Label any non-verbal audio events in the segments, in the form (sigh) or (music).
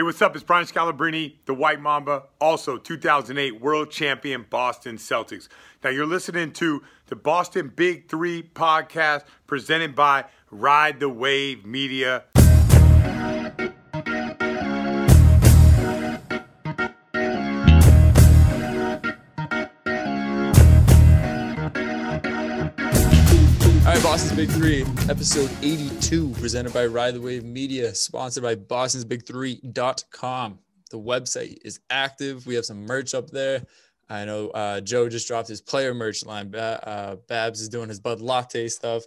Hey, what's up? It's Brian Scalabrine, the White Mamba, also 2008 World Champion Boston Celtics. Now, you're listening to the Boston Big Three podcast presented by Ride the Wave Media. Big Three, episode 82, presented by Ride the Wave Media, sponsored by bostonsbig3.com. The website is active. We have some merch up there. I know uh, Joe just dropped his player merch line. Uh, Babs is doing his Bud Latte stuff,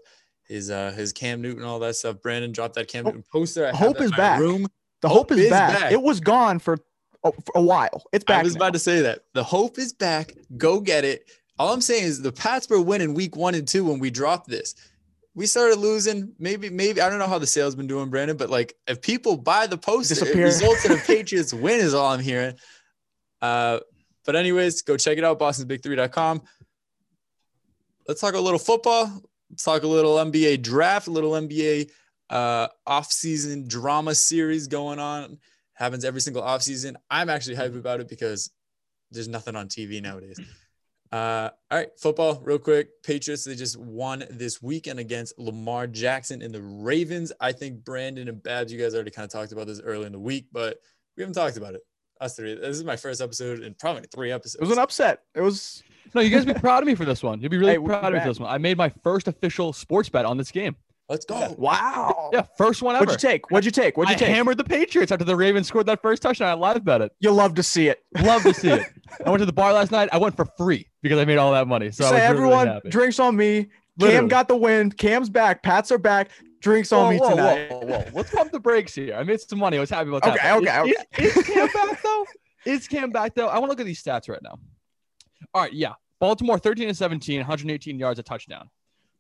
his uh, his Cam Newton, all that stuff. Brandon dropped that Cam Newton poster. I Hope is back. Room. The Hope hope, is, is back. back. It was gone for, oh, for a while. It's back. I was now. about to say that. The hope is back. Go get it. All I'm saying is the Pats were winning week one and two when we dropped this. We started losing. Maybe, maybe I don't know how the sales been doing, Brandon, but like if people buy the poster, it results in a (laughs) Patriots win, is all I'm hearing. Uh, but anyways, go check it out, bostonsbig3.com. Let's talk a little football. Let's talk a little NBA draft, a little NBA uh off-season drama series going on. Happens every single offseason. I'm actually hyped about it because there's nothing on TV nowadays. Uh, all right, football, real quick. Patriots, they just won this weekend against Lamar Jackson and the Ravens. I think Brandon and Babs, you guys already kind of talked about this early in the week, but we haven't talked about it. Us three. This is my first episode in probably three episodes. It was an upset. It was. No, you guys be proud of me for this one. You'll be really Hey, proud of me for this one. I made my first official sports bet on this game. Let's go. (laughs) Wow. Yeah, first one ever. What'd you take? What'd you take? What'd you I take? hammered the Patriots after the Ravens scored that first touchdown. I live bet it. you love to see it. (laughs) Love to see it. (laughs) I went to the bar last night. I went for free because I made all that money. So I Say was really, really everyone drinks on me. Literally. Cam got the win. Cam's back. Pats are back. Drinks on Whoa, me whoa, tonight. Whoa, whoa, whoa. Let's pump the brakes here. I made some money. I was happy about Okay, that. okay, Is- Is, is Cam back though? Is Cam back though? I want to look at these stats right now. All right, yeah. Baltimore 13 and 17, 118 yards a touchdown.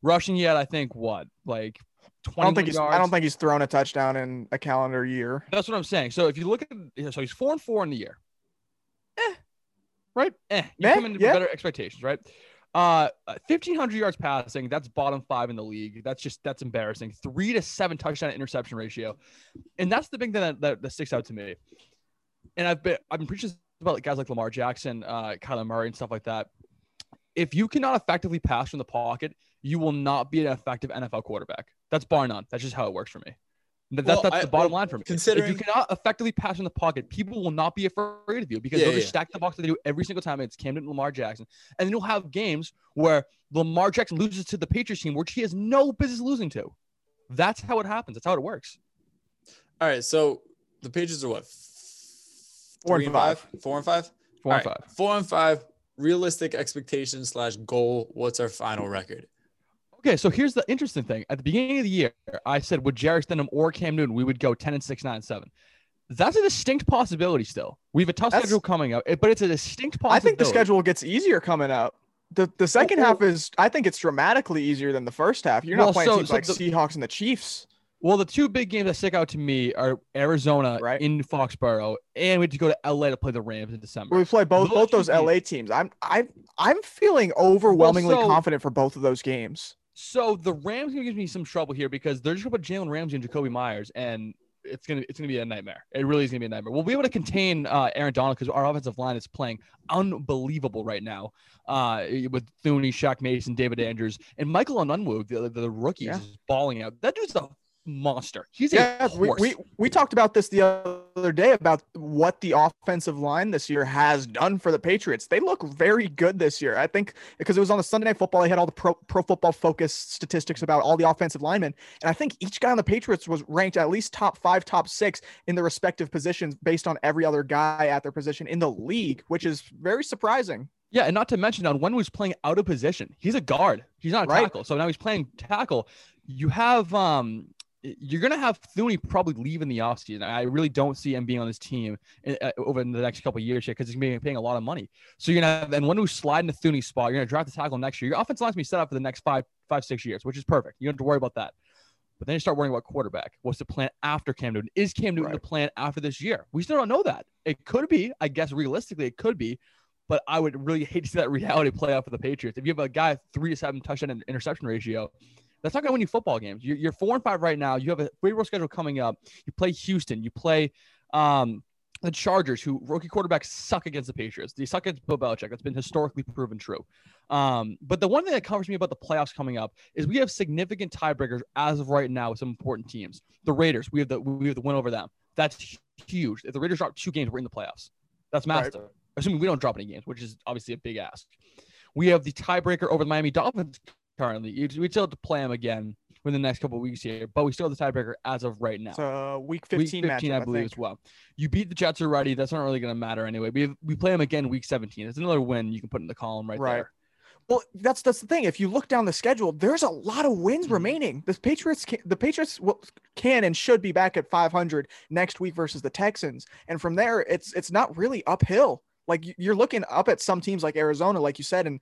Rushing yet, I think what? Like 20 I don't think he's. yards. I don't think he's thrown a touchdown in a calendar year. That's what I'm saying. So if you look at so he's four and four in the year. Eh. Right? Eh. You Eh, come in with yeah. better expectations, right? Uh 1500 yards passing, that's bottom 5 in the league. That's just that's embarrassing. 3 to 7 touchdown interception ratio. And that's the big thing that, that, that sticks out to me. And I've been I've been preaching about guys like Lamar Jackson, uh Kyler Murray and stuff like that. If you cannot effectively pass from the pocket, you will not be an effective NFL quarterback. That's bar none. That's just how it works for me. That, Well, that's I- the bottom line for me. considering- if you cannot effectively pass in the pocket, people will not be afraid of you because Yeah, they'll yeah, just stack the box that they do every single time. It's Camden and Lamar Jackson, and then you'll have games where Lamar Jackson loses to the Patriots team, which he has no business losing to. That's how it happens. That's how it works. All right, so the Patriots are what? Four and Three five. Four and five? Four All and right, five. Four and five. Realistic expectation slash goal. What's our final record? Okay, so here's the interesting thing. At the beginning of the year, I said with Jarrett Stidham or Cam Newton, we would go 10 and 6, 9 and 7. That's a distinct possibility still. We have a tough That's- schedule coming up, eh, but it's a distinct possibility. I think the schedule gets easier coming up. The the second well- half is. I think it's dramatically easier than the first half. You're Well, not playing so- teams so like the- Seahawks and the Chiefs. Well, the two big games that stick out to me are Arizona Right. in Foxborough, and we have to go to LA to play the Rams in December. We play both Those both those be- LA teams. I'm I'm I'm feeling overwhelmingly so- confident for both of those games. So the Rams gonna give me some trouble here because they're just gonna put Jalen Ramsey and Jakobi Meyers, and it's gonna it's gonna be a nightmare. It really is gonna be a nightmare. We'll be able to contain uh, Aaron Donald because our offensive line is playing unbelievable right now. Uh, with Thuney, Shaq Mason, David Andrews, and Michael Onwenu, the the rookie, Yeah. is balling out. That dude's a monster. He's a Yeah, we, horse. we we talked about this the other day about what the offensive line this year has done for the Patriots. They look very good this year. I think because it was on the Sunday Night Football, they had all the pro, pro football focus statistics about all the offensive linemen, and I think each guy on the Patriots was ranked at least top five, top six in the respective positions based on every other guy at their position in the league, which is very surprising. Yeah, and not to mention Onwenu was playing out of position. He's a guard. He's not a Right. tackle. So now he's playing tackle. You have um you're gonna have Thuney probably leave in the offseason. I really don't see him being on this team in, uh, over the next couple of years here because he's gonna be paying a lot of money. So you're gonna have and when we slide in the Thuney spot, you're gonna draft the tackle next year. Your offense line's gonna be set up for the next five, five, six years, which is perfect. You don't have to worry about that. But then you start worrying about quarterback. What's the plan after Cam Newton? Is Cam Newton Right. the plan after this year? We still don't know that. It could be. I guess realistically, it could be but I would really (laughs) hate to see that reality play out for the Patriots. If you have a guy three to seven touchdown and interception ratio, that's not going to win you football games. You're, you're four and five right now. You have a favorable schedule coming up. You play Houston. You play Um, the Chargers, who rookie quarterbacks suck against the Patriots. They suck against Bill Belichick. That's been historically proven true. Um, but the one thing that covers me about the playoffs coming up is we have significant tiebreakers as of right now with some important teams. The Raiders, we have the we have the win over them. That's huge. If the Raiders drop two games, we're in the playoffs. That's massive. Right. Assuming we don't drop any games, which is obviously a big ask. We have the tiebreaker over the Miami Dolphins currently. We still have to play them again within the next couple weeks here, but we still have the tiebreaker as of right now. So week 15, week 15 matchup, I believe, I as well. You beat the Jets already. That's not really going to matter anyway. We have, we play them again week 17. It's another win you can put in the column right, right. there. Well, that's that's the thing. If you look down the schedule, there's a lot of wins mm-hmm. remaining. The Patriots, can, the Patriots can and should be back at 500 next week versus the Texans, and from there, it's it's not really uphill. Like you're looking up at some teams like Arizona, like you said, and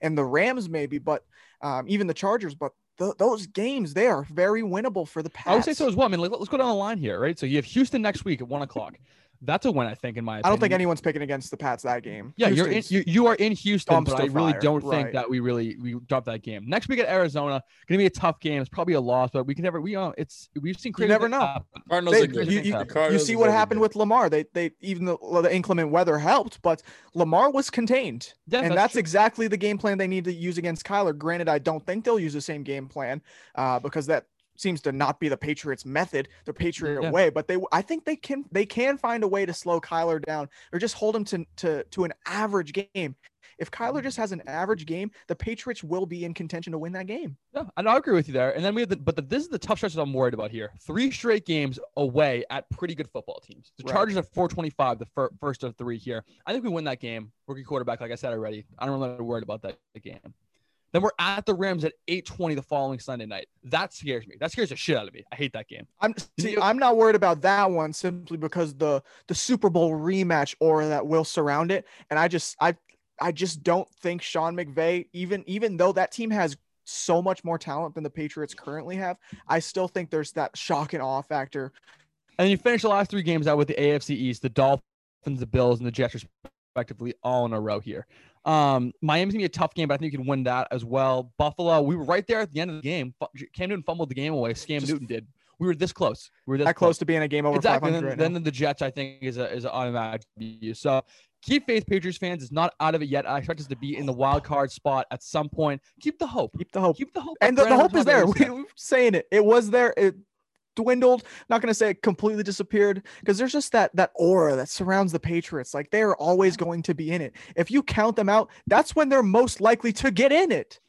and the Rams maybe, but um, even the Chargers. But th- those games they are very winnable for the Pats. I would say so as well. I mean, let's go down the line here, right? So you have Houston next week at one o'clock. That's a win, I think, in my opinion. I don't think anyone's picking against the Pats that game. Yeah, you're in, you, you are in Houston, but I really fire. don't think right. that we really we drop that game. Next week at Arizona, gonna be a tough game. It's probably a loss, but we can never we uh, it's we've seen crazy. You never know. Cardinals they, you, you, you, see what happened with Lamar. They they even the, the inclement weather helped, but Lamar was contained, yeah, and that's, that's exactly the game plan they need to use against Kyler. Granted, I don't think they'll use the same game plan uh, because that seems to not be the Patriots method, the Patriot yeah. way, but they I think they can they can find a way to slow Kyler down or just hold him to to to an average game. If Kyler just has an average game, the Patriots will be in contention to win that game. Yeah, and I agree with you there. And then we have the but the, this is the tough stretch that I'm worried about here. Three straight games away at pretty good football teams. The right. Chargers at 425, the fir- first of three here. I think we win that game. Rookie quarterback, like I said already. I don't really worry about that game. Then we're at the Rams at 8:20 the following Sunday night. That scares me. That scares the shit out of me. I hate that game. I'm see, I'm not worried about that one simply because the the Super Bowl rematch aura that will surround it, and I just I I just don't think Sean McVay, even even though that team has so much more talent than the Patriots currently have, I still think there's that shock and awe factor. And you finish the last three games out with the AFC East, the Dolphins, the Bills, and the Jets, respectively, all in a row here. Um, Miami's gonna be a tough game, but I think you can win that as well. Buffalo, we were right there at the end of the game. Cam Newton fumbled the game away. Scam Newton did. We were this close. We were this that close, close to being a game over exactly. 500. Then, right then the Jets, I think, is a is an automatic. So keep faith, Patriots fans. It's not out of it yet. I expect us to be in the wild card spot at some point. Keep the hope. Keep the hope. Keep the hope. And the, the hope is there. (laughs) We, are saying it. It was there. It dwindled. Not going to say it completely disappeared because there's just that that aura that surrounds the Patriots. Like they are always going to be in it. If you count them out, that's when they're most likely to get in it.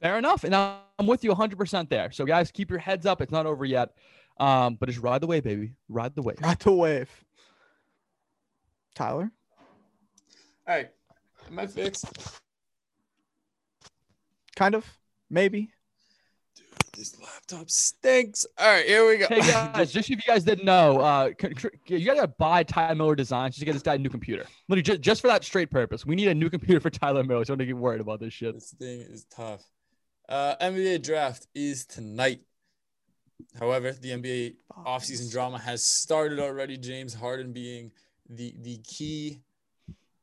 Fair enough, and I'm with you 100% there. So guys, keep your heads up. It's not over yet, um, but just ride the wave, baby. Ride the wave. Ride the wave. Tyler. All right, am I fixed? Kind of, maybe. This laptop stinks. All right, here we go. Hey (laughs) guys, just if you guys didn't know, uh, you gotta buy Tyler Miller Designs just to get this guy a new computer. Literally, just, just for that straight purpose. We need a new computer for Tyler Miller. So don't get worried about this shit. This thing is tough. Uh, NBA draft is tonight. However, the NBA offseason drama has started already. James Harden being the the key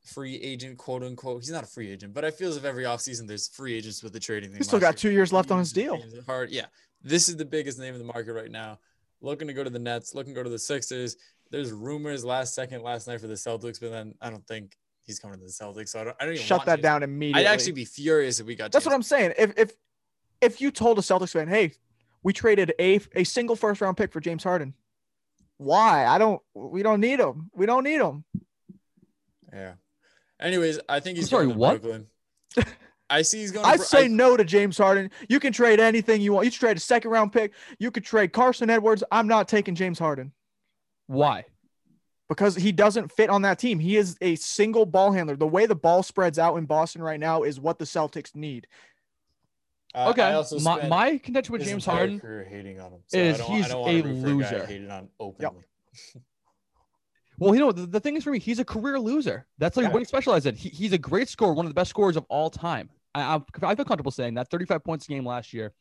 free agent, quote unquote. He's not a free agent, but I feel as if every offseason there's free agents with the trading thing. He's still got two years left on his deal. Hard. Yeah. This is the biggest name in the market right now. Looking to go to the Nets, looking to go to the Sixers. There's rumors last second last night for the Celtics, but then I don't think he's coming to the Celtics. So I don't, I don't even shut that down immediately. I'd actually be furious if we got. That's James. what I'm saying. If if if you told a Celtics fan, hey, we traded a a single first round pick for James Harden, why? I don't. We don't need him. We don't need him. Yeah. Anyways, I think he's sorry. what? Brooklyn. I see he's going. To I say I, no to James Harden. You can trade anything you want. You can trade a second round pick. You could trade Carson Edwards. I'm not taking James Harden. Why? Because he doesn't fit on that team. He is a single ball handler. The way the ball spreads out in Boston right now is what the Celtics need. Uh, okay. My, my contention with James Harden hating on him. So is he's a loser. hated on openly. Yep. (laughs) Well, you know, the, the, thing is for me, he's a career loser. That's like yeah. what he specializes in. He, he's a great scorer, one of the best scorers of all time. I, I, I feel comfortable saying that 35 points a game last year.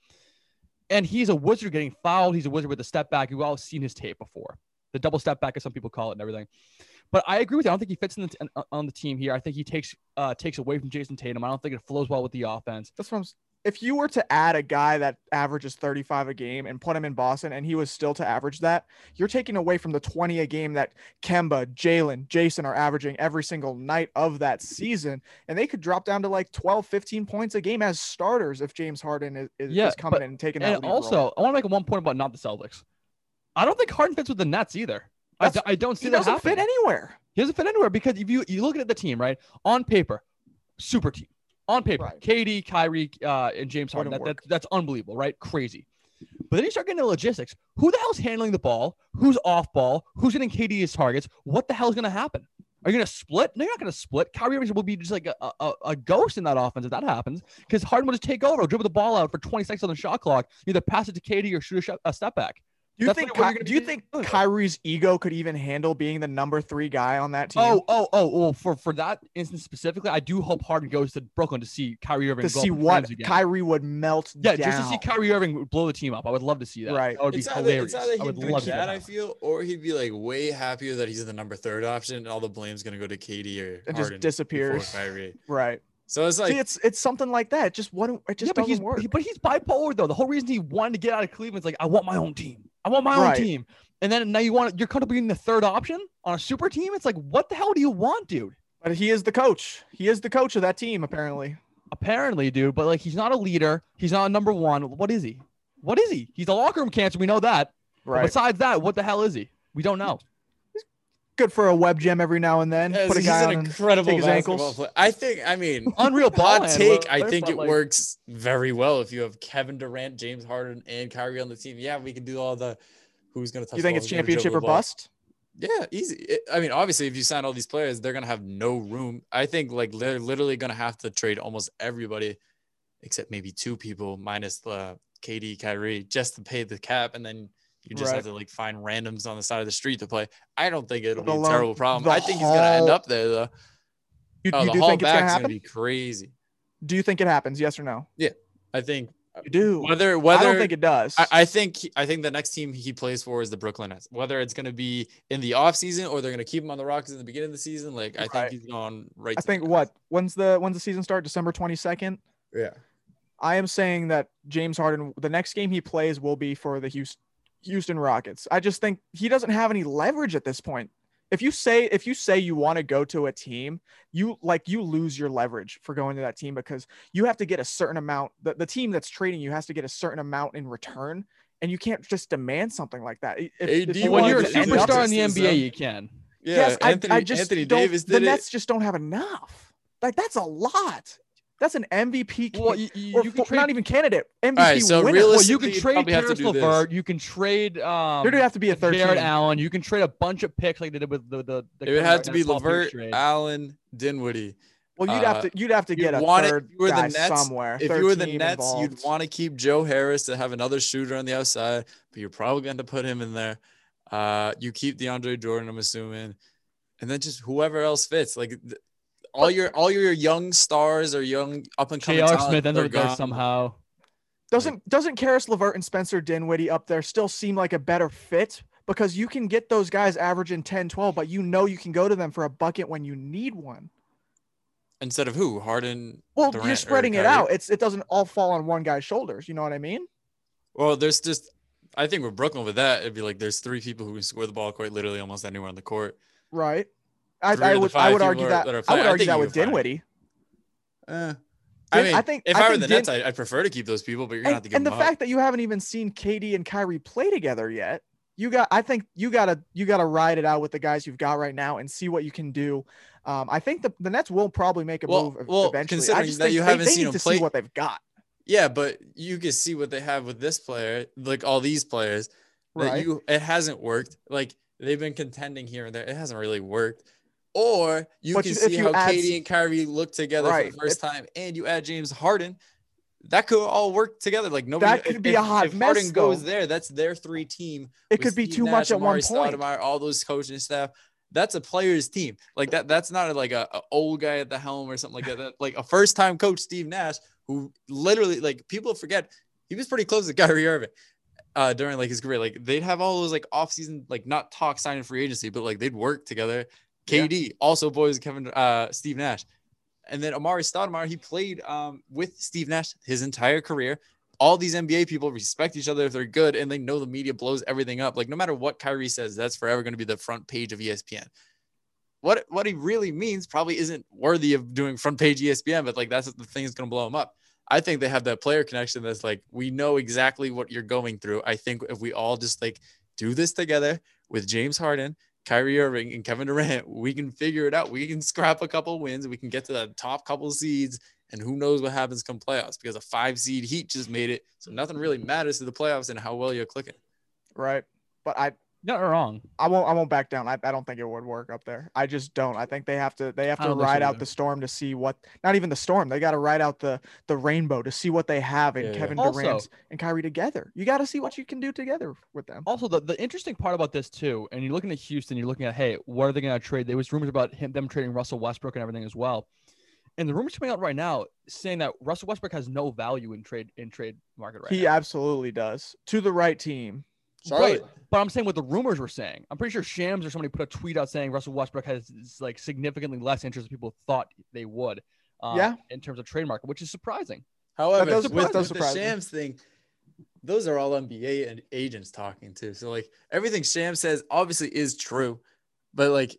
And he's a wizard getting fouled. He's a wizard with a step back. You've all seen his tape before. The double step back, as some people call it, and everything. But I agree with you. I don't think he fits in the, on the team here. I think he takes uh, takes away from Jayson Tatum. I don't think it flows well with the offense. That's what I'm. If you were to add a guy that averages 35 a game and put him in Boston and he was still to average that, you're taking away from the 20 a game that Kemba, Jalen, Jayson are averaging every single night of that season. And they could drop down to like 12, 15 points a game as starters if James Harden is, is, Yeah, is coming but- in and taking that And also, role. I want to make one point about not the Celtics. I don't think Harden fits with the Nets either. I, d- I don't see he that doesn't fit anywhere. He doesn't fit anywhere because if you you look at the team right on paper, super team on paper, Right. KD, Kyrie, uh, and James Harden. That, that, that's unbelievable, right? Crazy. But then you start getting the logistics. Who the hell's handling the ball? Who's off ball? Who's getting KD's targets? What the hell's going to happen? Are you going to split? No, you're not going to split. Kyrie Irving will be just like a, a, a ghost in that offense if that happens because Harden will just take over, dribble the ball out for 20 seconds on the shot clock, either pass it to KD or shoot a, shot, a step back. Do you That's think what Ky- do you think. Kyrie's ego could even handle being the number three guy on that team? Oh, oh, oh, well, for for that instance specifically, I do hope Harden goes to Brooklyn to see Kyrie Irving to go see up in what again. Kyrie would melt yeah, down. just to see Kyrie Irving blow the team up. I would love to see that. Right. That would be It's either, hilarious. it's either I he'd would love to that, that. I feel, or he'd be like way happier that he's the number third option, and all the blame's gonna go to KD or And just Harden before disappears. Kyrie. right. So it's like see, it's it's something like that. It just what it just yeah, but doesn't he's work. he- but he's bipolar though. The whole reason he wanted to get out of Cleveland is like, I want my own team. I want my own team. And then now you want you're comfortable being the third option on a super team. It's like, what the hell do you want, dude? but he is the coach. He is the coach of that team, apparently. Apparently, dude, but like he's not a leader. He's not a number one. What is he? What is he? He's a locker room cancer. We know that. But Right. Besides that, what the hell is he? We don't know. Good for a web gem every now and then. Yes, Put a guy an on incredible take his ankles. player. I think. I mean, (laughs) Unreal ball hot take. I think it like, works very well if you have Kevin Durant, James Harden, and Kyrie on the team. Yeah, we can do all the who's gonna touch. You think the ball, it's championship or bust? Yeah, easy. It- I mean, obviously, if you sign all these players, they're gonna have no room. I think like they're literally gonna have to trade almost everybody, except maybe two people minus uh, the KD, Kyrie, just to pay the cap, and then you just have to like find randoms on the side of the street to play. I don't think it'll be a terrible problem. I think he's gonna end up there though. You, Oh, you the do think it's gonna happen? be crazy. Do you think it happens? Yes or no? Yeah, I think You do. whether whether I don't think it does. I, I think I think the next team he plays for is the Brooklyn Nets. Whether it's going to be in the offseason or they're going to keep him on the Rockets in the beginning of the season, like I Right. think he's going right. I think what when's the when's the season start? December twenty second. Yeah. I am saying that James Harden, the next game he plays will be for the Houston Houston Rockets. I just think he doesn't have any leverage at this point. If you say if you say you want to go to a team, you like you lose your leverage for going to that team because you have to get a certain amount. The, the team that's trading you has to get a certain amount in return, and you can't just demand something like that. If, if AD you when you're a to end up- superstar in the Justice, NBA, though. you can. Yeah, yes, I- Anthony, I, just Anthony don't- Davis The Nets it. just don't have enough. Like that's a lot. That's an MVP. Well, ca- you, you, or you can trade, not even candidate. MVP right, so winner. well, you can trade probably have to Caris do this. LeVert. You can trade um, There'd have to be a third Jarrett team. Allen. You can trade a bunch of picks like they did with the the. the It would have to be Durant Levert. Allen, Dinwiddie. Well, you'd have Uh, to you'd have to you'd get a want third if you were the guy Nets- somewhere. If you were the team Nets, you'd want to keep Joe Harris to have another shooter on the outside, but you're probably going to put him in there. Uh, you keep DeAndre Jordan, I'm assuming, and then just whoever else fits. Like th- all your all your young stars or young up and coming J.R. Smith ends up there somehow. doesn't doesn't Caris Levert and Spencer Dinwiddie up there still seem like a better fit because you can get those guys averaging 10, 12, but you know you can go to them for a bucket when you need one. Instead of who? Harden. Well, Durant, you're spreading it out. It's it doesn't all fall on one guy's shoulders. You know what I mean? Well, there's just I think with Brooklyn with that, it'd be like there's three people who can score the ball quite literally almost anywhere on the court. Right. I, I would I would argue that, that I would argue that with Dinwiddie. Eh. I mean, I think- if I I, were the Din- Nets, I, I'd prefer to keep those people, but you're gonna have and, to give and the up. fact that you haven't even seen KD and Kyrie play together yet, you got. I think you gotta you gotta ride it out with the guys you've got right now and see what you can do. Um, I think the, the Nets will probably make a Well- move well, eventually. I considering just that you haven't they seen need them to play- see what they've got. Yeah, but you can see what they have with this player, like all these players. That Right. you it hasn't worked. Like they've been contending here and there. It hasn't really worked. Or you But can see you how add KD and Kyrie look together for the first time, and you add James Harden. That could all work together. Like nobody. That could if- be a hot if Harden mess, goes there, that's their three team. It could be Steve too Nash, much at one point. Stoudemire, all those coaching staff. That's a player's team. Like that. That's not like a, a old guy at the helm or something like that. that. Like a first time coach, Steve Nash, who literally like people forget he was pretty close to Kyrie Irving uh, during like his career. Like they'd have all those like off season like not talk signing free agency, but like they'd work together. Yeah. KD also boys Kevin uh, Steve Nash. And then Amar'e Stoudemire, he played um, with Steve Nash his entire career. All these NBA people respect each other if they're good, and they know the media blows everything up. Like no matter what Kyrie says, that's forever going to be the front page of ESPN. What what he really means probably isn't worthy of doing front page ESPN, but like that's the thing that's going to blow him up. I think they have that player connection that's like we know exactly what you're going through. I think if we all just like do this together with James Harden, Kyrie Irving, and Kevin Durant, we can figure it out. We can scrap a couple wins. We can get to the top couple seeds, and who knows what happens come playoffs because a five seed Heat just made it, so nothing really matters to the playoffs and how well you're clicking. Right. But I not wrong. I won't I won't back down. I, I don't think it would work up there. I just don't. I think they have to they have to don't think so ride out either. the storm to see what not even the storm. They got to ride out the the rainbow to see what they have in Yeah, yeah. Kevin Also- Durant and Kyrie together. You got to see what you can do together with them. Also, the, the interesting part about this too, and you're looking at Houston, you're looking at, hey, what are they going to trade? There was rumors about him them trading Russell Westbrook and everything as well. And the rumors coming out right now saying that Russell Westbrook has no value in trade in trade market right he now. absolutely does. To the right team. Charlotte, But I'm saying what the rumors were saying. I'm pretty sure Shams or somebody put a tweet out saying Russell Westbrook has like significantly less interest than people thought they would. Um, Yeah. In terms of trade market, which is surprising. However, does- with, with the. Shams thing, those are all NBA and agents talking too. So like everything Shams says obviously is true, but like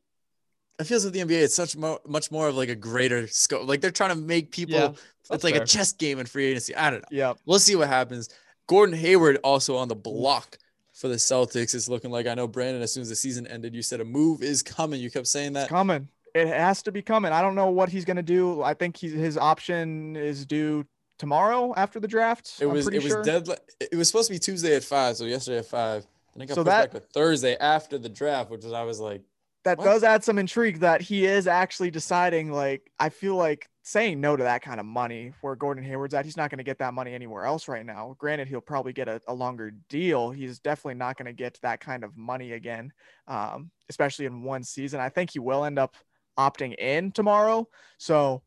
it feels like the NBA it's such more much more of like a greater scope. Like they're trying to make people Yeah, it's like fair. a chess game in free agency. I don't know. Yeah, We'll see what happens. Gordon Hayward also on the block for the Celtics. It's looking like I know Brandon. As soon as the season ended, you said a move is coming. You kept saying that. It's coming. It has to be coming. I don't know what he's gonna do. I think he's, his option is due tomorrow after the draft. It was it was sure. dead. It was supposed to be Tuesday at five, so yesterday at five. And it got So that- back to Thursday after the draft, which was I was like, that What? does add some intrigue that he is actually deciding like I feel like saying no to that kind of money where Gordon Hayward's at, he's not going to get that money anywhere else right now. Granted, he'll probably get a, a longer deal. He's definitely not going to get that kind of money again, um, especially in one season. I think he will end up opting in tomorrow. So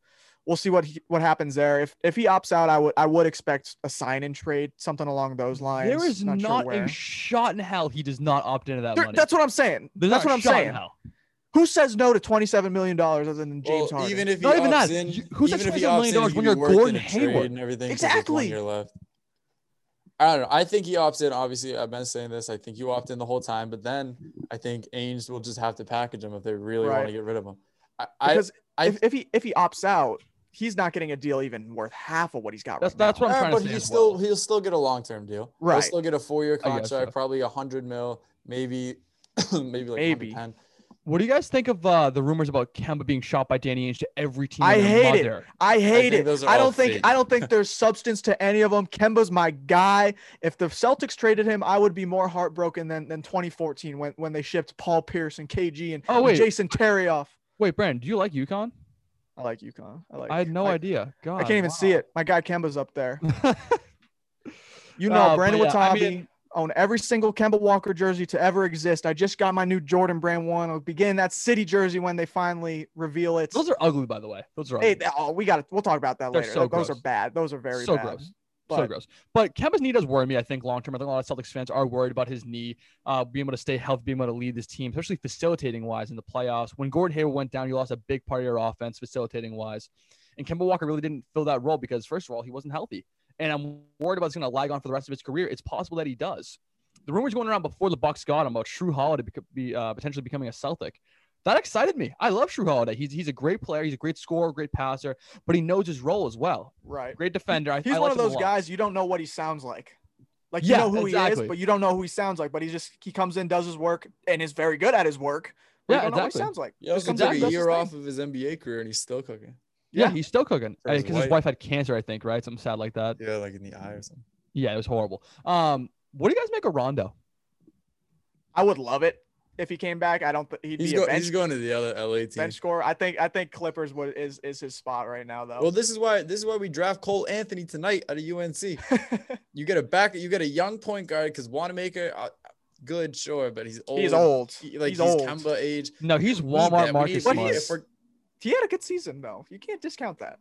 we'll see what he, what happens there. If if he opts out, I would I would expect a sign in trade, something along those lines. There is Not sure not where. a shot in hell he does not opt into that There- money. that's what I'm saying. There's that's what I'm saying. Hell. Who says no to twenty-seven million dollars other than James well, Harden? even if he Not even opts that. in, You- who said even if he $27 opts million in, when you're be worth in Gordon Hayward? and everything. 'cause there's one Exactly. year left. I don't know. I think he opts in. Obviously, I've been saying this. I think you opt in the whole time, but then I think Ainge will just have to package him if they really want to get rid of him. I, I, because I- if, if he if he opts out, he's not getting a deal even worth half of what he's got That's right that's now. what I'm trying but to say. he still well. he'll still get a long term deal. He'll Right. still get a four year contract, so. probably a hundred mil, maybe (clears throat) maybe like Maybe. 110. What do you guys think of uh, the rumors about Kemba being shot by Danny Ainge to every team? I and their hate it. mother? I hate think it. I don't think fake. I don't think there's substance to any of them. Kemba's my guy. If the Celtics traded him, I would be more heartbroken than than 2014 when when they shipped Paul Pierce and KG and, Oh, and. Jason Terry off. Wait, Brandon, do you like UConn? I like UConn. I like. I had no I, idea. God, I can't even see it. My guy Kemba's up there. (laughs) You know, Uh, Brandon yeah, I mean- own every single Kemba Walker jersey to ever exist. I just got my new Jordan Brand one. I'll begin that city jersey when they finally reveal it. Those are ugly, by the way. Those are hey, ugly. oh, we got to. We'll talk about that They're later. so Those are bad. Those are very so bad. gross. so But- gross. But Kemba's knee does worry me. I think long term. I think a lot of Celtics fans are worried about his knee, uh, being able to stay healthy, being able to lead this team, especially facilitating wise in the playoffs. When Gordon Hayward went down, you lost a big part of your offense, facilitating wise. And Kemba Walker really didn't fill that role because, first of all, he wasn't healthy. And I'm worried about he's going to lag on for the rest of his career. It's possible that he does. The rumors going around before the Bucks got him about Jrue Holiday bec- be, uh, potentially becoming a Celtic. That excited me. I love Jrue Holiday. He's, he's a great player. He's a great scorer, great passer, but he knows his role as well. Right. Great defender. I, He's I one of those guys you don't know what he sounds like. Like you Yeah, know who he is, but you don't know who he sounds like. But he just he comes in, does his work, and is very good at his work. But Yeah, you don't know what he exactly. sounds like. Yeah, Just also comes in a year off of his NBA career and he's still cooking. Yeah, Yeah. he's still cooking For his because his wife. wife had cancer, I think, right? Something sad like that. Yeah, like in the eye or something. Yeah, it was horrible. Um, what do you guys make of Rondo? I would love it if he came back. I don't. Th- he'd He's, be go, a bench, he's going to the other LA team. bench score. I think. I think Clippers would is is his spot right now though. Well, this is why this is why we draft Cole Anthony tonight out of UNC. You get a back, you get a young point guard because Wanamaker, uh, good, sure, but he's old. he's old. He- like he's, he's, old. Kemba age. No, he's Walmart that. We Marcus But Smart. he's- if we're- He had a good season though. You can't discount that.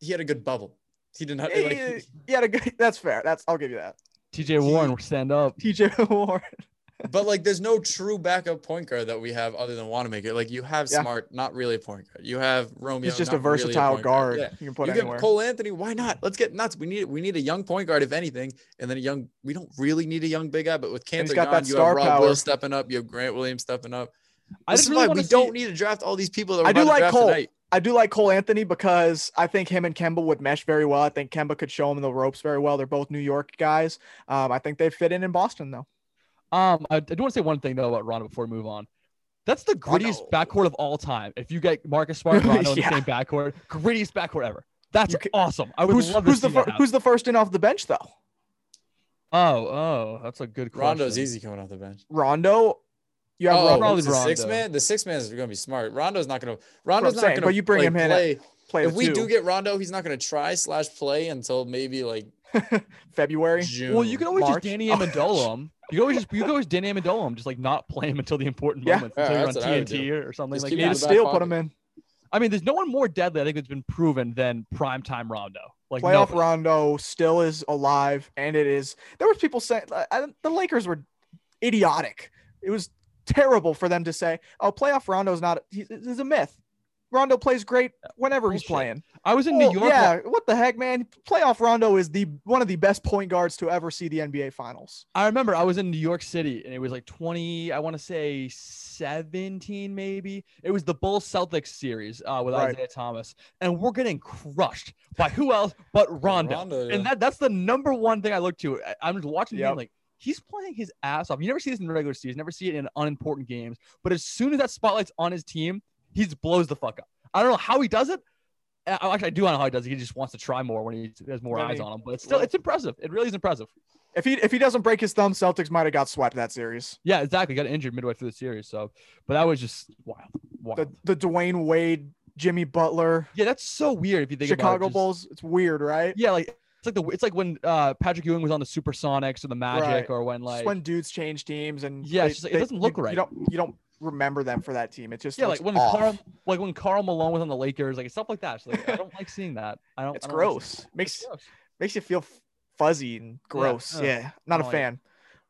he had a good bubble. He did not He, like. he had a good. That's fair. That's. I'll give you that. TJ Warren, stand up. TJ Warren. (laughs) but like, there's no true backup point guard that we have other than Wanamaker. Like, you have Yeah. Smart, not really a point guard. You have Romeo. He's just a not really versatile point guard. Yeah. You can put you anywhere. give Cole Anthony, why not? Let's get nuts. We need we need a young point guard, if anything, and then a young. We don't really need a young big guy, but with And he's Kanter gone, you star have Rob power. Will stepping up. You have Grant Williams stepping up. I This just is really why we to don't need to draft all these people that we're I do like draft Cole. tonight. I do like Cole Anthony because I think him and Kemba would mesh very well. I think Kemba could show him the ropes very well. They're both New York guys. Um, I think they fit in in Boston though. Um, I, I do want to say one thing though about Rondo before we move on. That's the grittiest Rondo. backcourt of all time. If you get Marcus Smart and (laughs) Rondo in Yeah. the same backcourt, grittiest backcourt ever. That's You ca- awesome. I would Who's love who's to the see fir- that who's the first in off the bench though? Oh, oh, that's a good question. Rondo's easy coming off the bench. Rondo. You have Oh, Rondo probably the six man. The six man is going to be smart. Rondo's not going to. what I'm Rondo's not going to. but you bring him in play. play If we two. do get Rondo, he's not going to try slash play until maybe like (laughs) February. June. Well, you can always March. just Danny Amendola (laughs) him. You can always just you can always Danny Amendola him, just like not play him until the important Yeah. moments Yeah, until you're on that's what I would TNT or something Just like keep Need him a in that. the back steal, put pocket. him in. I mean, there's no one more deadly I think it's been proven than primetime Rondo. Like Playoff nobody. Rondo still is alive, and it is. There was people saying I, uh, I- the Lakers were idiotic. It was terrible for them to say, "Oh, playoff Rondo's not. He's, he's a myth." Rondo plays great whenever he's Bullshit. playing. I was in Well, New York. Yeah, what the heck, man? Playoff Rondo is the one of the best point guards to ever see the NBA Finals. I remember I was in New York City and it was like 20, I want to say 17 maybe. It was the Bulls Celtics series uh, with Right. Isaiah Thomas. And we're getting crushed by who else but Rondo. Rondo, yeah. And that that's the number one thing I look to. I- I'm just watching the Yep. game like he's playing his ass off. You never see this in the regular season, never see it in unimportant games. But as soon as that spotlight's on his team, he just blows the fuck up. I don't know how he does it. Actually, I do know how he does it. He just wants to try more when he has more Then eyes on him. But it's still, it's impressive. It really is impressive. If he if he doesn't break his thumb, Celtics might have got swept that series. Yeah, exactly. Got injured midway through the series. So, but that was just wild. Wild. The the Dwyane Wade, Jimmy Butler, yeah, that's so weird if you think Chicago about it. Just- Bulls. It's weird, right? Yeah, like it's like the it's like when uh Patrick Ewing was on the Supersonics or the Magic Right. or when Just like when dudes change teams and Yeah, they- just like- it doesn't look you, right. You don't you don't remember them for that team. It just yeah, like when off. Karl like when Karl Malone was on the Lakers, like stuff like that. Like I don't like seeing that. I don't. It's I don't gross. seeing that. Makes It's gross. makes you feel fuzzy and gross. ugh, Yeah, not a don't it. fan.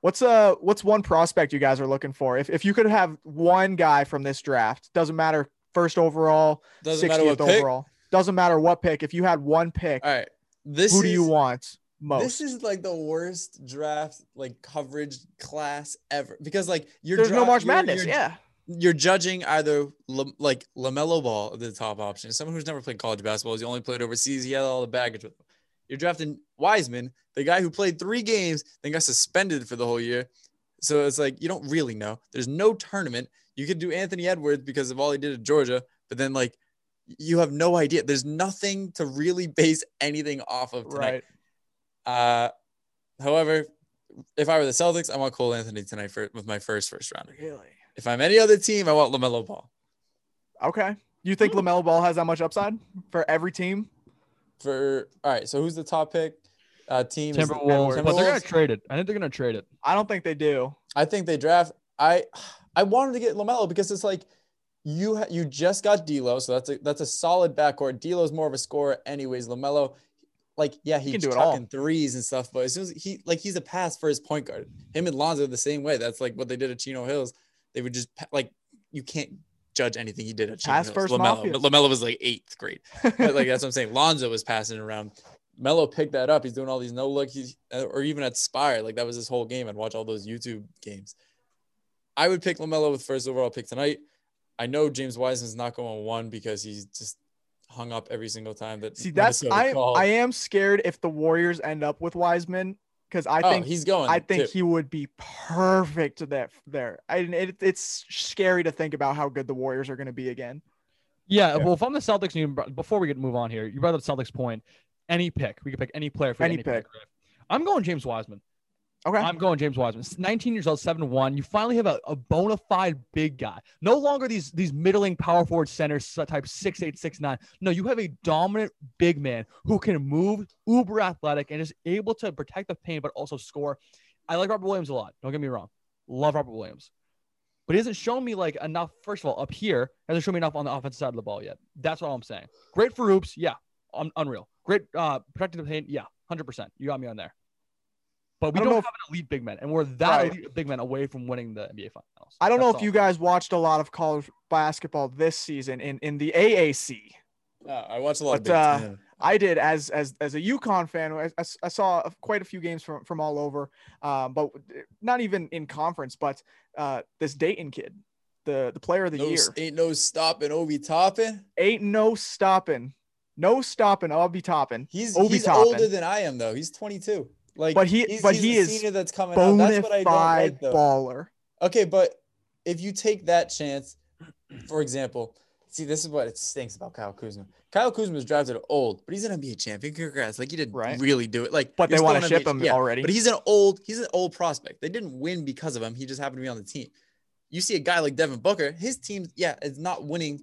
What's uh what's one prospect you guys are looking for? If if you could have one guy from this draft, doesn't matter first overall, doesn't matter 60th what pick. overall, doesn't matter what pick. If you had one pick, All right, this who do is, you want most? This is like the worst draft like coverage class ever because like you're There's no dra- March you're- Madness. you're- yeah, you're judging either Lam- like Lamelo Ball, the top option, someone who's never played college basketball. He's only played overseas. He had all the baggage with him. You're drafting Wiseman, the guy who played three games, then got suspended for the whole year. So it's like you don't really know. There's no tournament. You could do Anthony Edwards because of all he did at Georgia, but then like you have no idea. There's nothing to really base anything off of tonight. right. Uh, however, if I were the Celtics, I want Cole Anthony tonight for with my first first rounder. Really? If I'm any other team, I want Lamelo Ball. Okay. You think Lamelo Ball has that much upside for every team? For all right, so who's the top pick? Uh, team is the Timberwolves, but they're gonna trade it. I think they're gonna trade it. I don't think they do. I think they draft. I I wanted to get Lamelo because it's like you ha- you just got D'Lo, so that's a that's a solid backcourt. D'Lo's more of a scorer, anyways. Lamelo, like yeah, He he's can do it all. chucking threes and stuff, but as soon as he like he's a pass for his point guard. Him and Lonzo the same way. That's like what they did at Chino Hills. They would just like you can't judge anything he did at Chino Pass Hills. first Lamelo. Lamelo was like eighth grade. But like that's what I'm saying. Lonzo was passing around. Melo picked that up. He's doing all these no look. He's uh, or even at Spire, like that was his whole game. I'd watch all those YouTube games. I would pick Lamelo with first overall pick tonight. I know James Wiseman's not going one because he's just hung up every single time that. See, that's Minnesota I called. I am scared if the Warriors end up with Wiseman because I oh, think he's going. I think too. he would be perfect there. There, and it, it's scary to think about how good the Warriors are going to be again. Yeah, Yeah. well, if I'm the Celtics, you before we get move on here, you brought up the Celtics point. Any pick, we could pick any player for Any any, pick. I'm going James Wiseman. Okay, I'm going James Wiseman. 19 years old, 7-1. You finally have a, a bona fide big guy. No longer these these middling power forward centers type 6'8, 6'9. No, you have a dominant big man who can move, uber athletic, and is able to protect the paint but also score. I like Robert Williams a lot. Don't get me wrong. Love Robert Williams. But he hasn't shown me like enough, first of all, up here, hasn't shown me enough on the offensive side of the ball yet. That's all I'm saying. Great for oops, yeah. Un- unreal. Great uh protecting the paint, yeah, hundred percent. You got me on there. But we I don't, don't know have an elite big man, and we're that Right. elite big man away from winning the NBA Finals. I don't know if all. you guys watched a lot of college basketball this season in in the AAC. No, I watched a lot But, Big uh, Ten. I did as as as a UConn fan. I, I, I saw quite a few games from from all over, um, but not even in conference. But uh, this Dayton kid, the the player of the No, year, ain't no stopping Obi Toppin. ain't no stopping, no stopping. I'll be topping. He's Obi he's Toppin. older than I am though. He's 22. Like, But he- he's, but he's he a is senior that's coming out. That's what I don't like though. baller. Okay, but if you take that chance, for example, see, this is what it stinks about Kyle Kuzma. Kyle Kuzma was drafted old, but he's an NBA champion. Congrats! Like he didn't Right. really do it. Like, But they wanna ship NBA him already. But he's an old, he's an old prospect. They didn't win because of him. He just happened to be on the team. You see a guy like Devin Booker, his team, yeah, is not winning.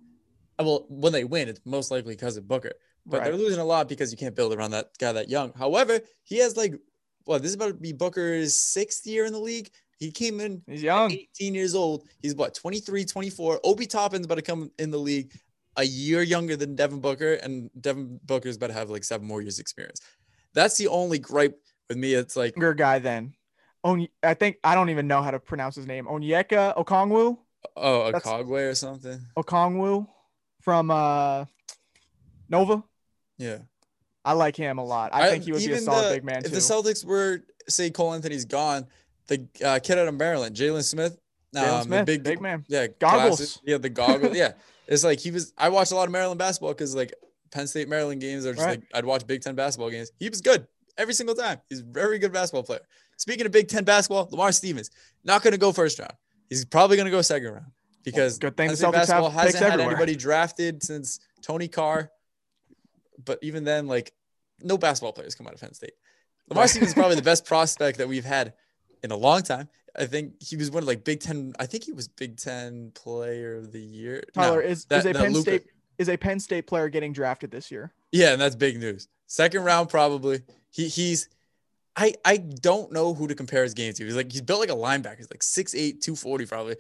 Uh, well, when they win, it's most likely because of Booker. But they're losing a lot because you can't build around that guy that young. However, he has like, well, this is about to be Booker's sixth year in the league. He came in He's young. 18 years old. He's what, 23, 24. Obi Toppin's about to come in the league a year younger than Devin Booker, and Devin Booker's about to have like seven more years experience. That's the only gripe with me. It's like, Younger guy then. On, I think I don't even know how to pronounce his name. Onyeka Okongwu. oh, That's- Cogway or something. Okongwu from uh Nova. Yeah. I like him a lot. I, think he would be a solid the- big man If too. the Celtics were, say, Cole Anthony's gone, the uh, kid out of Maryland, Jalen Smith, um, Smith, big, big, man. yeah, Goggles. glasses. yeah, the goggles, yeah. It's like he was. I watched a lot of Maryland basketball because like Penn State Maryland games are just Right. like I'd watch Big Ten basketball games. He was good every single time. He's a very good basketball player. Speaking of Big Ten basketball, Lamar Stevens not going to go first round. He's probably going to go second round because good thing Penn the State Celtics have basketball hasn't had everywhere. anybody drafted since Tony Carr. But even then, like no basketball players come out of Penn State. Lamar. Stevens is probably the (laughs) best prospect that we've had in a long time. I think he was one of like Big Ten. I think he was Big Ten Player of the Year. No, Tyler is, that- is a Penn Luka. State is a Penn State player getting drafted this year. Yeah, and that's big news. Second round probably. He he's. I I don't know who to compare his game to. He's like he's built like a linebacker. He's like 6'8", 240 probably.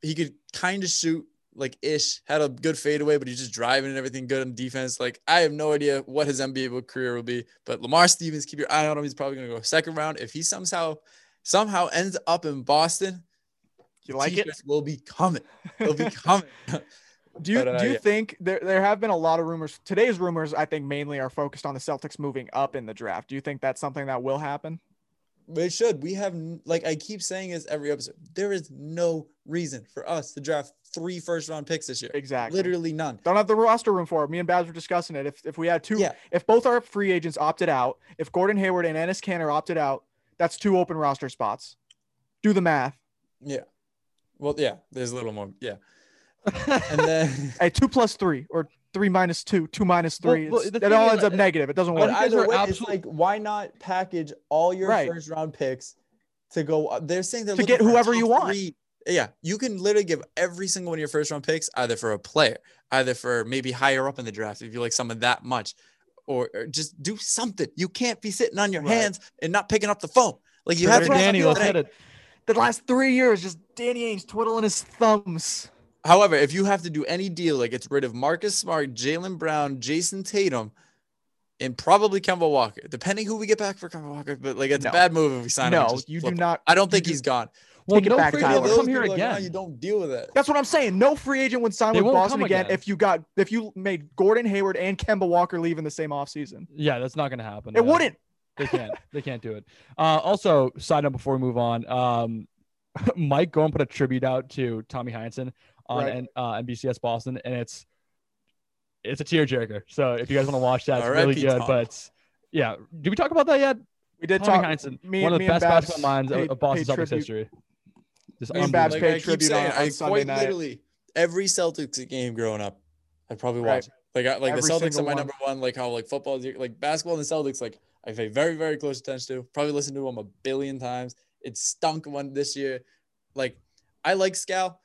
He could kind of shoot like ish. Had a good fadeaway, but he's just driving and everything good on defense. Like I have no idea what his NBA career will be. But Lamar Stevens, keep your eye on him. He's probably gonna go second round. If he somehow somehow ends up in Boston, You like it? will be coming. They'll be (laughs) coming. Do you But, uh, do you yeah. think there there have been a lot of rumors? Today's rumors, I think, mainly are focused on the Celtics moving up in the draft. Do you think that's something that will happen? But it should. We have, like I keep saying this every episode, there is no reason for us to draft three first round picks this year. Exactly. Literally none. Don't have the roster room for it. Me and Babs were discussing it. If if we had two, Yeah. if both our free agents opted out, if Gordon Hayward and Enes Kanter opted out, that's two open roster spots. Do the math. Yeah. Well, yeah, there's a little more. Yeah. (laughs) And then, Hey, two plus three or three minus two, two minus Well, three. well, it's- it all is, ends up uh, negative. It doesn't work. you either are way, it's like, why not package all your Right. first round picks to go? They're saying they're To get whoever you want. three- Yeah, you can literally give every single one of your first round picks either for a player, either for maybe higher up in the draft if you like someone that much, or, or just do something. You can't be sitting on your Right. hands and not picking up the phone. Like you But have to. what do I'm Danny, let's hit it. The last three years, just Danny Ainge twiddling his thumbs. However, if you have to do any deal, like gets rid of Marcus Smart, Jalen Brown, Jayson Tatum, and probably Kemba Walker, depending who we get back for Kemba Walker, but like it's No. a bad move if we sign him. No, you do flip him. not. I don't think do- he's gone. Well, Take it no back, free Tyler. agent will come here people are gone, again. You don't deal with that. That's what I'm saying. No free agent would sign They with Boston again, again. if you got if you made Gordon Hayward and Kemba Walker leave in the same offseason. Yeah, that's not gonna happen. It no. wouldn't. They can't. They can't do it. Uh, also, side note before we move on, um, (laughs) Mike go and put a tribute out to Tommy Heinsohn on Right. N- uh, NBCS Boston, and it's it's a tearjerker. So if you guys want to watch that, it's R.I.P. really good. Tom. But yeah, did we talk about that yet? We did Tommy talk. Heinsohn, me- one of the best Babs basketball minds of- paid- Boston Celtics tribute. history. Just Me and Babs paid I tribute saying, on- I Sunday quite night. literally every Celtics game growing up, I'd probably Right. watch. Like I, like the Celtics are my one. number one. Like how like football, is like basketball and the Celtics. Like I pay very very close attention to. Probably listened to them a billion times. It stunk one this year. Like I like Scal.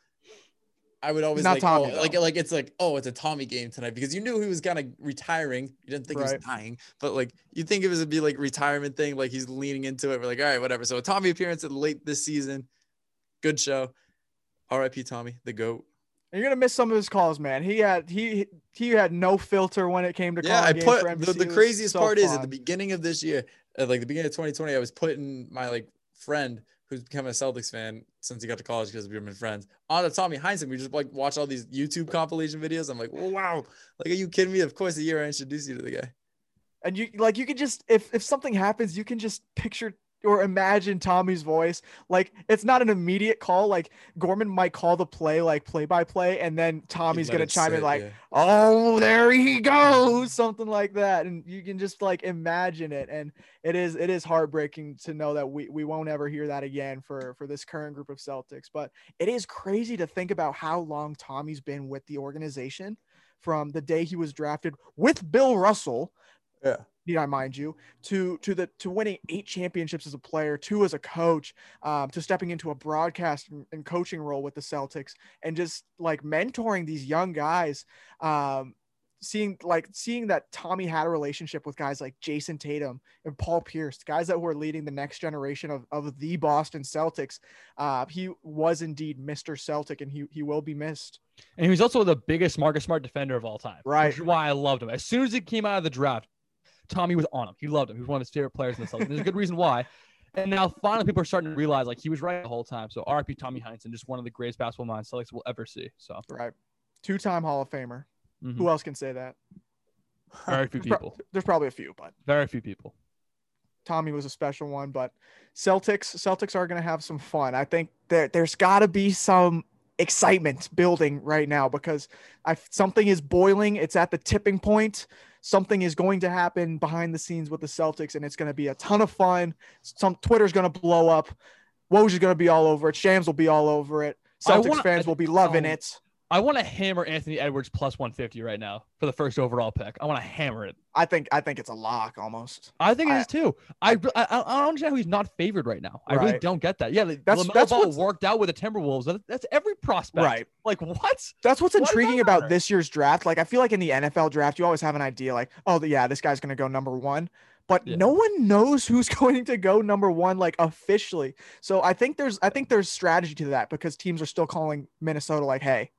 I would always not like oh, Tommy, oh, like like it's like oh it's a Tommy game tonight because you knew he was kind of retiring. You didn't think he was dying, but like you think it was be like retirement thing. Like he's leaning into it. We're like all right whatever. So a Tommy appearance at late this season. Good show. R.I.P. Tommy, the goat. And You're gonna miss some of his calls, man. He had he he had no filter when it came to Yeah, I put the, the craziest so part is at the beginning of this year, at like the beginning of 2020, I was putting my like friend who's become a Celtics fan since he got to college because we've been friends on the Tommy Heinsohn. We just like watch all these YouTube compilation videos. I'm like, wow, like, are you kidding me? Of course, the year I introduced you to the guy. and you like you can just if if something happens you can just picture or imagine Tommy's voice. Like it's not an immediate call. Like Gorman might call the play like play by play and then Tommy's gonna chime in like yeah. oh there he goes something like that. And you can just like imagine it. And it is it is heartbreaking to know that we we won't ever hear that again for for this current group of Celtics. But it is crazy to think about how long Tommy's been with the organization from the day he was drafted with Bill Russell Yeah. Need I mind you, to to the to winning eight championships as a player, two as a coach, um, to stepping into a broadcast and, and coaching role with the Celtics, and just like mentoring these young guys. Um, seeing like seeing that Tommy had a relationship with guys like Jayson Tatum and Paul Pierce, guys that were leading the next generation of, of the Boston Celtics. Uh, he was indeed Mr. Celtic, and he he will be missed. And he was also the biggest Marcus Smart defender of all time. Right. Which is why I loved him. As soon as he came out of the draft, Tommy was on him. He loved him. He was one of his favorite players in the Celtics. There's a good reason why. And now finally people are starting to realize like he was right the whole time. So RIP Tommy Heinsohn, just one of the greatest basketball minds Celtics will ever see. So Right, two time Hall of Famer. mhm. Who else can say that? very few (laughs) There's, pro- people. there's probably a few, but Very few people. Tommy was a special one, but Celtics Celtics are going to have some fun. I think there there's got to be some excitement building right now because I something is boiling. It's at the tipping point. Something is going to happen behind the scenes with the Celtics, and it's going to be a ton of fun. Some Twitter's going to blow up. Woj is going to be all over it. Shams will be all over it. Celtics wanna- fans will be loving um, it. I want to hammer Anthony Edwards plus 150 right now for the first overall pick. I want to hammer it. I think I think it's a lock almost. I think it I- is too. I, I I don't understand how he's not favored right now. I really don't get that. Yeah, That's- LaMelo that's Ball worked out with the Timberwolves. That's every prospect. Right. Like what? That's what's Why does that intriguing about matter? this year's draft. Like, I feel like in the NFL draft, you always have an idea, like, oh, yeah, this guy's going to go number one, but Yeah. no one knows who's (laughs) going to go number one, like officially. So I think there's, I think there's strategy to that because teams are still calling Minnesota, like, hey,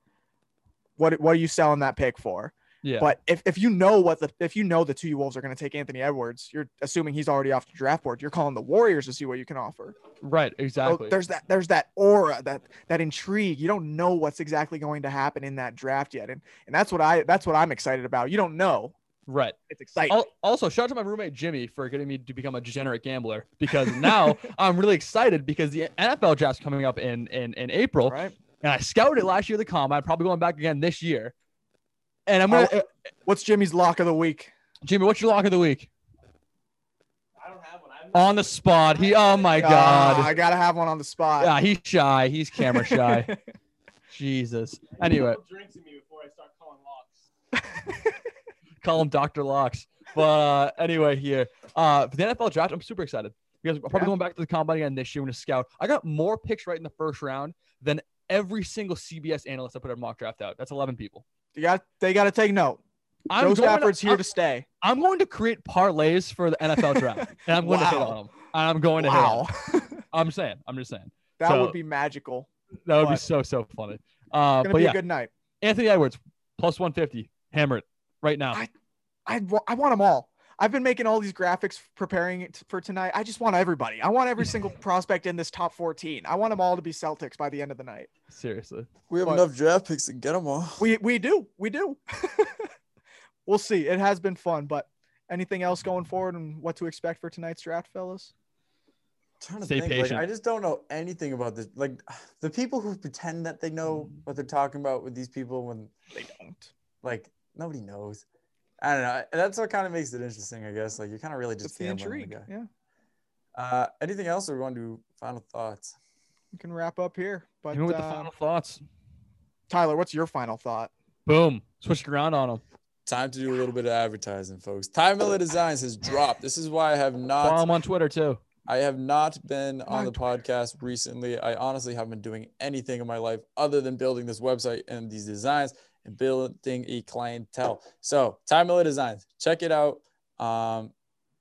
what, what are you selling that pick for? Yeah. But if, if you know what the, if you know the two Wolves are going to take Anthony Edwards, you're assuming he's already off the draft board. You're calling the Warriors to see what you can offer. right. So Exactly. there's that there's that aura, that that intrigue. You don't know what's exactly going to happen in that draft yet. And and that's what I that's what I'm excited about. You don't know. right. It's exciting. Al- Also, shout out to my roommate Jimmy for getting me to become a degenerate gambler because now (laughs) I'm really excited because the NFL draft's coming up in in, in April, right? And I scouted it last year the combine. Probably going back again this year. And I'm gonna, uh, What's Jimmy's lock of the week? Jimmy, what's your lock of the week? I don't have one. On the spot. He. Oh my Ah, god. I gotta have one on the spot. Yeah, he's shy. He's camera shy. (laughs) Jesus. Anyway, drinks in me before I start calling locks. (laughs) call him Dr. Locks. But uh, anyway, here uh, for the NFL draft, I'm super excited because I'm probably Yeah. going back to the combine again this year when a scout. I got more picks right in the first round than every single CBS analyst I put a mock draft out. That's 11 people. you got they gotta take note. I'm Joe Stafford's here I'm, to stay. I'm going to create parlays for the NFL draft, (laughs) and I'm going to hit Wow. on them. And I'm going to hit on Wow. 'em. (laughs) I'm saying. I'm just saying. that So- would be magical. That would be so so funny. Uh, but be yeah, a good night. Anthony Edwards plus 150. Hammer it right now. I- I I want them all. I've been making all these graphics preparing it for tonight. I just want everybody. I want every single (laughs) prospect in this top 14. I want them all to be Celtics by the end of the night. Seriously. We have But- enough draft picks to get them all. We we do. We do. (laughs) we'll see. It has been fun, but anything else going forward and what to expect for tonight's draft, fellas? trying to Stay think. Like. I just don't know anything about this. Like (sighs) the people who pretend that they know mm. what they're talking about with these people when They don't. like nobody knows. I don't know. That's what kind of makes it interesting, I guess. Like you're kind of really It's just the gambling intrigue. the Yeah. Uh, anything else, or we going to final thoughts? We can wrap up here. But Hit me with the um, final thoughts. Tyler, what's your final thought? Boom. Switch it around on him. Time to do a little bit of advertising, folks. Ty Miller Designs has dropped. This is why I have not. Follow not him on Twitter too. I have not been on on the podcast recently. I honestly haven't been doing anything in my life other than building this website and these designs and building a clientele. So, Ty Miller Designs, check it out. Um,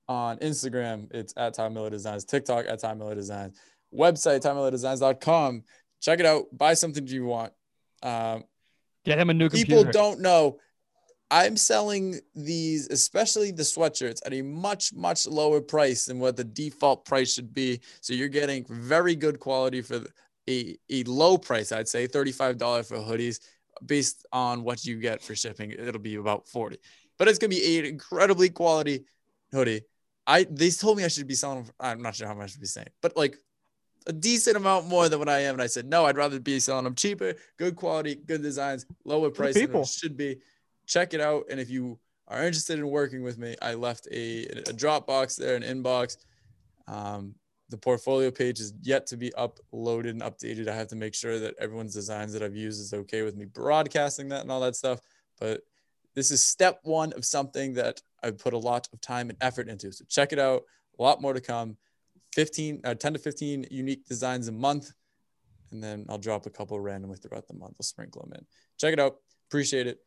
on Instagram, it's at Ty Miller Designs, TikTok at Ty Miller Designs, website, TyMillerDesigns.com. Check it out. Buy something you want. Um, Get him a new computer. people don't know I'm selling these, especially the sweatshirts, at a much, much lower price than what the default price should be. So you're getting very good quality for a, a low price, I'd say $35 for hoodies. Based on what you get for shipping, it'll be about 40 but it's gonna be an incredibly quality hoodie. I they told me I should be selling. I'm not sure how much I should be saying, but like a decent amount more than what I am. And I said no, I'd rather be selling them cheaper, good quality, good designs, lower price than people. it should be. Check it out, and if you are interested in working with me, I left a a Dropbox there, an inbox. Um, the portfolio page is yet to be uploaded and updated. I have to make sure that everyone's designs that I've used is okay with me broadcasting that and all that stuff. But this is step one of something that I've put a lot of time and effort into. So check it out. A lot more to come. 15, uh, 10 to 15 unique designs a month. And then I'll drop a couple randomly throughout the month. I'll sprinkle them in. Check it out. Appreciate it.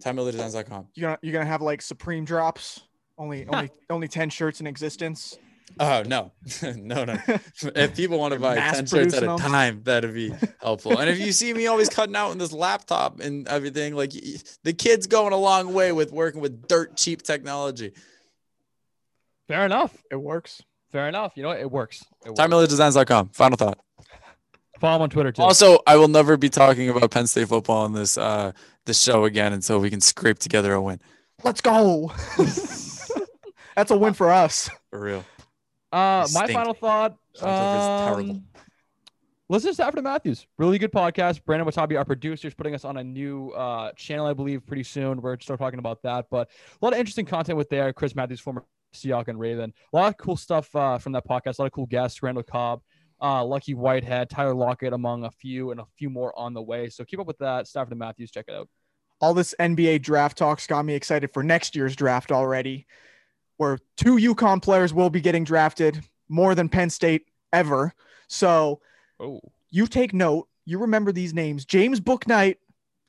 TyMillerDesigns.com. You're gonna you're gonna have like Supreme drops. Only (laughs) only only ten shirts in existence. Oh no, (laughs) no, no. (laughs) if people want to buy 10 shirts at a them. time, that'd be (laughs) helpful. and if you see me always cutting out in this laptop and everything, like the kid's going a long way with working with dirt cheap technology. Fair enough. It works. Fair enough. You know what? It works. It. TyMillerDesigns.com. Final thought. Follow him on Twitter too. Also, I will never be talking about Penn State football on this uh this show again until we can scrape together a win. Let's go. That's a win for us. For real. Uh, my final thought. Front cover is terrible. Um, listen to Stafford and Matthews. Really good podcast. Brandon Watabi, our producer, is putting us on a new uh, channel, I believe, pretty soon. We're start talking about that. But a lot of interesting content with there. Chris Matthews, former Seahawk and Raven. A lot of cool stuff uh, from that podcast. A lot of cool guests. Randall Cobb, uh, Lucky Whitehead, Tyler Lockett, among a few, and a few more on the way. So keep up with that. Stafford and Matthews, check it out. All this NBA draft talks got me excited for next year's draft already, where two UConn players will be getting drafted more than Penn State ever. So Oh, you take note. You remember these names: James Bouknight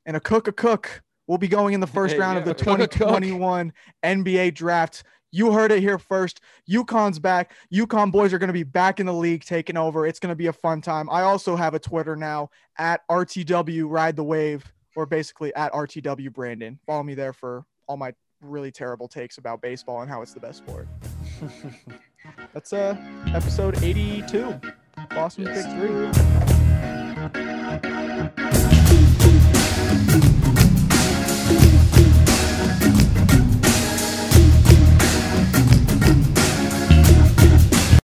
and Akok Akok will be going in the first Hey, round of the Akok Akok. 2021 NBA draft. You heard it here first. UConn's back. UConn boys are going to be back in the league, taking over. It's going to be a fun time. I also have a Twitter now at RTW Ride the Wave, or basically at RTW Brandon. Follow me there for all my really terrible takes about baseball and how it's the best sport. (laughs) That's uh, episode 82, Boston yes. Pick 3.